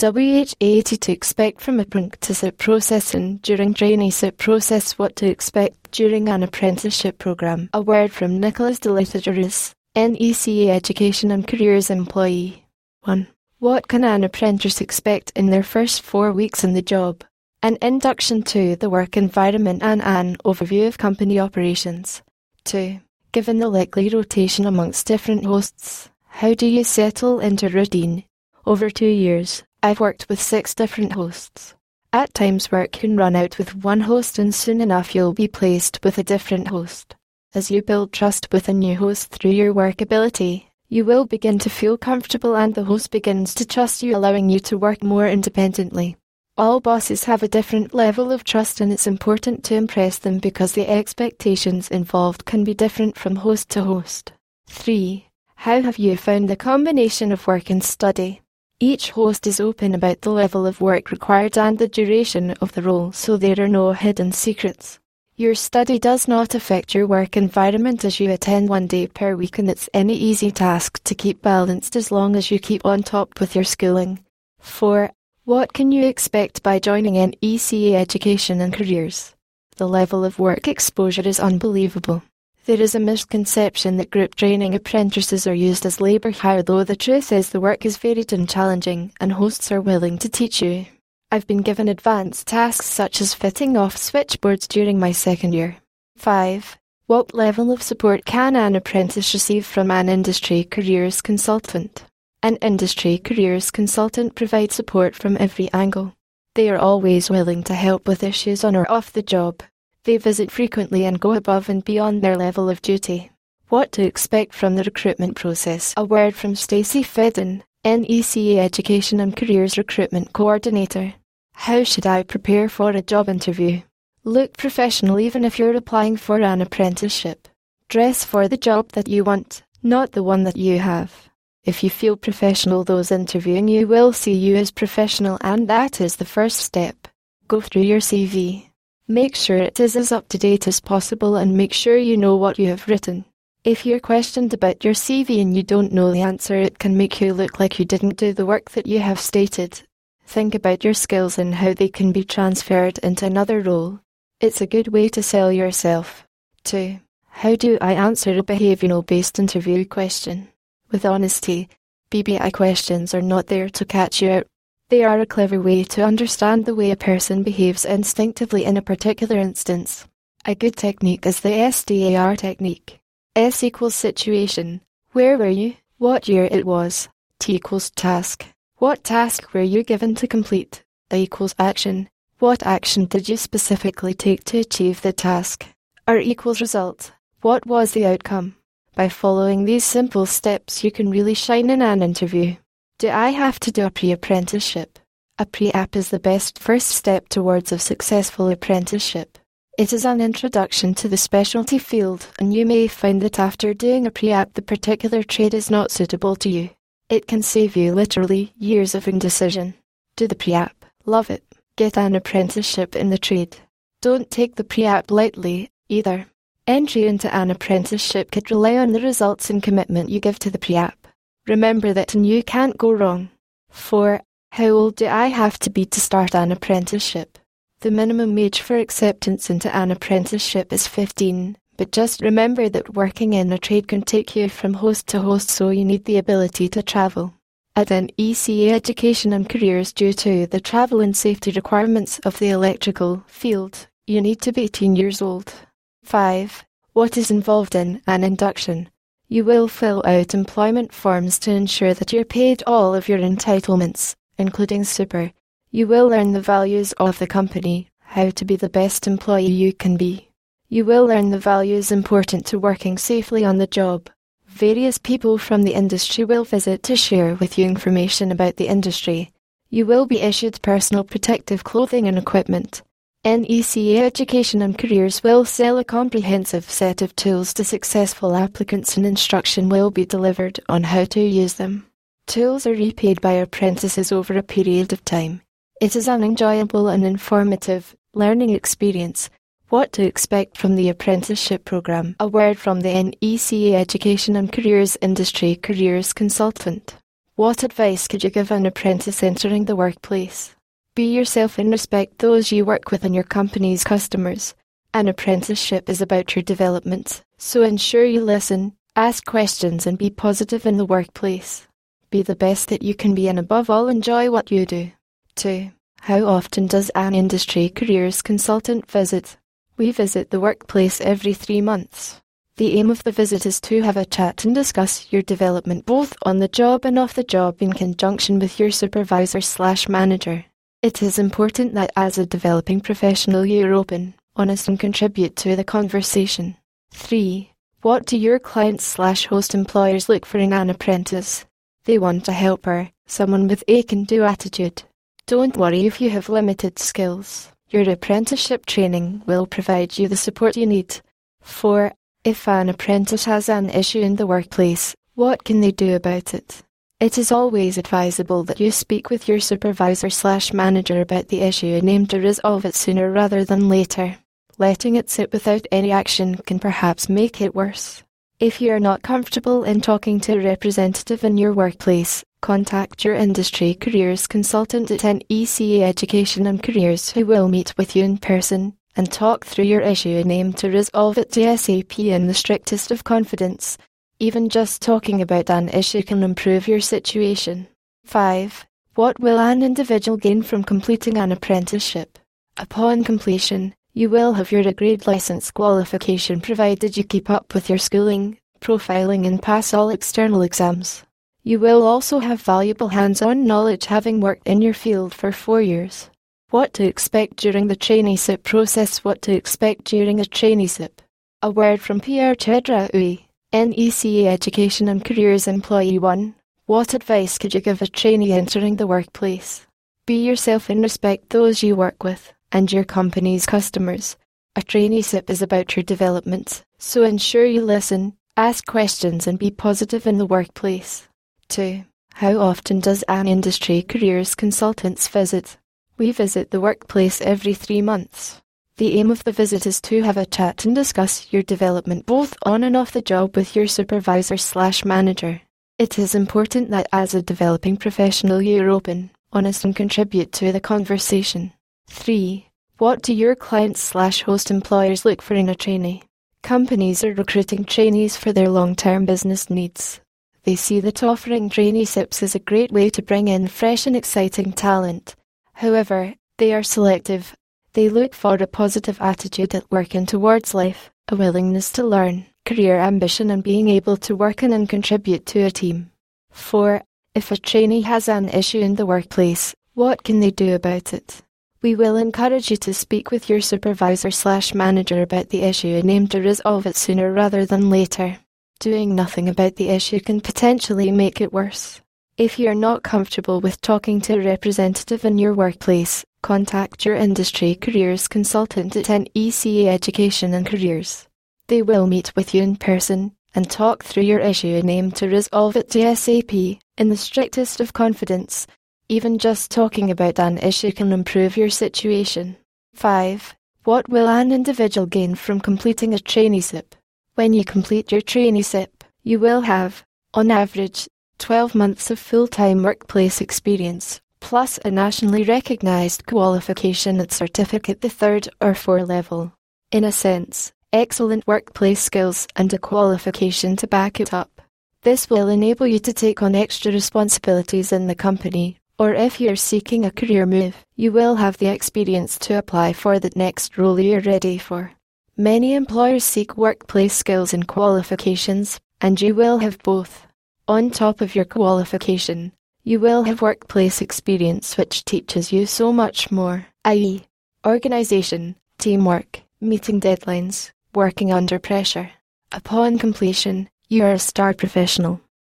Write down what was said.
WH80 to expect from apprenticeship processing during traineeship process what to expect during an apprenticeship program. A word from Nicholas Delitageris, NECA Education and Careers Employee. 1. What can an apprentice expect in their first four weeks in the job? An induction to the work environment and an overview of company operations. 2. Given the likely rotation amongst different hosts, how do you settle into routine? Over two years, I've worked with six different hosts. At times, work can run out with one host, and soon enough, you'll be placed with a different host. As you build trust with a new host through your work ability, you will begin to feel comfortable, and the host begins to trust you, allowing you to work more independently. All bosses have a different level of trust, and it's important to impress them because the expectations involved can be different from host to host. 3. How have you found the combination of work and study? Each host is open about the level of work required and the duration of the role, so there are no hidden secrets. Your study does not affect your work environment as you attend one day per week, and it's any easy task to keep balanced as long as you keep on top with your schooling. 4. What can you expect by joining NECA Education and Careers? The level of work exposure is unbelievable. There is a misconception that group training apprentices are used as labour hire, though the truth is the work is varied and challenging, and hosts are willing to teach you. I've been given advanced tasks such as fitting off switchboards during my second year. 5. What level of support can an apprentice receive from an industry careers consultant? An industry careers consultant provides support from every angle. They are always willing to help with issues on or off the job, they visit frequently and go above and beyond their level of duty. What to expect from the recruitment process. A word from Stacey Fedden, NECA Education and Careers Recruitment Coordinator. How should I prepare for a job interview? Look professional even if you're applying for an apprenticeship. Dress for the job that you want, not the one that you have. If you feel professional, those interviewing you will see you as professional, and that is the first step. Go through your CV. Make sure it is as up to date as possible and make sure you know what you have written. If you're questioned about your CV and you don't know the answer, it can make you look like you didn't do the work that you have stated. Think about your skills and how they can be transferred into another role. It's a good way to sell yourself. 2. How do I answer a behavioural based interview question? With honesty, BBI questions are not there to catch you out they are a clever way to understand the way a person behaves instinctively in a particular instance. A good technique is the STAR technique. S equals situation. Where were you? What year it was? T equals task. What task were you given to complete? A equals action. What action did you specifically take to achieve the task? R equals result. What was the outcome? By following these simple steps, you can really shine in an interview. Do I have to do a pre-apprenticeship? A pre-app is the best first step towards a successful apprenticeship. It is an introduction to the specialty field, and you may find that after doing a pre-app the particular trade is not suitable to you. It can save you literally years of indecision. Do the pre-app. Love it. Get an apprenticeship in the trade. Don't take the pre-app lightly, either. Entry into an apprenticeship could rely on the results and commitment you give to the pre-app. Remember that you can't go wrong. 4. How old do I have to be to start an apprenticeship? The minimum age for acceptance into an apprenticeship is 15, but just remember that working in a trade can take you from host to host, so you need the ability to travel. At NECA Education and Careers, due to the travel and safety requirements of the electrical field, you need to be 18 years old. 5. What is involved in an induction? You will fill out employment forms to ensure that you're paid all of your entitlements, including super. You will learn the values of the company, how to be the best employee you can be. You will learn the values important to working safely on the job. Various people from the industry will visit to share with you information about the industry. You will be issued personal protective clothing and equipment. NECA Education and Careers will sell a comprehensive set of tools to successful applicants and instruction will be delivered on how to use them. Tools are repaid by apprentices over a period of time. It is an enjoyable and informative learning experience. What to expect from the apprenticeship program? A word from the NECA Education and Careers Industry Careers Consultant. What advice could you give an apprentice entering the workplace? Be yourself and respect those you work with and your company's customers. An apprenticeship is about your development, so ensure you listen, ask questions, and be positive in the workplace. Be the best that you can be, and above all, enjoy what you do. 2. How often does an industry careers consultant visit? We visit the workplace every three months. The aim of the visit is to have a chat and discuss your development both on the job and off the job in conjunction with your supervisor slash manager. It is important that as a developing professional you're open, honest and contribute to the conversation. 3. What do your clients slash host employers look for in an apprentice? They want a helper, someone with a can-do attitude. Don't worry if you have limited skills. Your apprenticeship training will provide you the support you need. 4. If an apprentice has an issue in the workplace, what can they do about it? It is always advisable that you speak with your supervisor slash manager about the issue and aim to resolve it sooner rather than later. Letting it sit without any action can perhaps make it worse. If you are not comfortable in talking to a representative in your workplace, contact your industry careers consultant at NECA Education and Careers who will meet with you in person and talk through your issue and aim to resolve it ASAP in the strictest of confidence even just talking about an issue can improve your situation. 5. What will an individual gain from completing an apprenticeship? Upon completion, you will have your grade license qualification provided you keep up with your schooling, profiling, and pass all external exams. You will also have valuable hands on knowledge having worked in your field for four years. What to expect during the traineeship process, what to expect during a traineeship. A word from Pierre Chedraoui. NECA Education and Careers Employee 1 What advice could you give a trainee entering the workplace? Be yourself and respect those you work with and your company's customers. A traineeship is about your development, so ensure you listen, ask questions, and be positive in the workplace. 2. How often does an industry careers consultants visit? We visit the workplace every three months. The aim of the visit is to have a chat and discuss your development both on and off the job with your supervisor slash manager. It is important that as a developing professional you're open, honest and contribute to the conversation. 3. What do your clients slash host employers look for in a trainee? Companies are recruiting trainees for their long-term business needs. They see that offering traineeships is a great way to bring in fresh and exciting talent. However, they are selective they look for a positive attitude at work and towards life, a willingness to learn, career ambition, and being able to work in and contribute to a team. 4. If a trainee has an issue in the workplace, what can they do about it? We will encourage you to speak with your supervisor slash manager about the issue and aim to resolve it sooner rather than later. Doing nothing about the issue can potentially make it worse. If you are not comfortable with talking to a representative in your workplace, contact your industry careers consultant at NECA Education and Careers. They will meet with you in person and talk through your issue and aim to resolve it ASAP in the strictest of confidence. Even just talking about an issue can improve your situation. 5. What will an individual gain from completing a traineeship? When you complete your traineeship, you will have, on average, 12 months of full-time workplace experience plus a nationally recognised qualification at certificate the third or four level. In a sense, excellent workplace skills and a qualification to back it up. This will enable you to take on extra responsibilities in the company, or if you're seeking a career move, you will have the experience to apply for the next role you're ready for. Many employers seek workplace skills and qualifications, and you will have both. On top of your qualification, you will have workplace experience which teaches you so much more, i.e., organisation, teamwork, meeting deadlines, working under pressure. Upon completion, you are a star professional.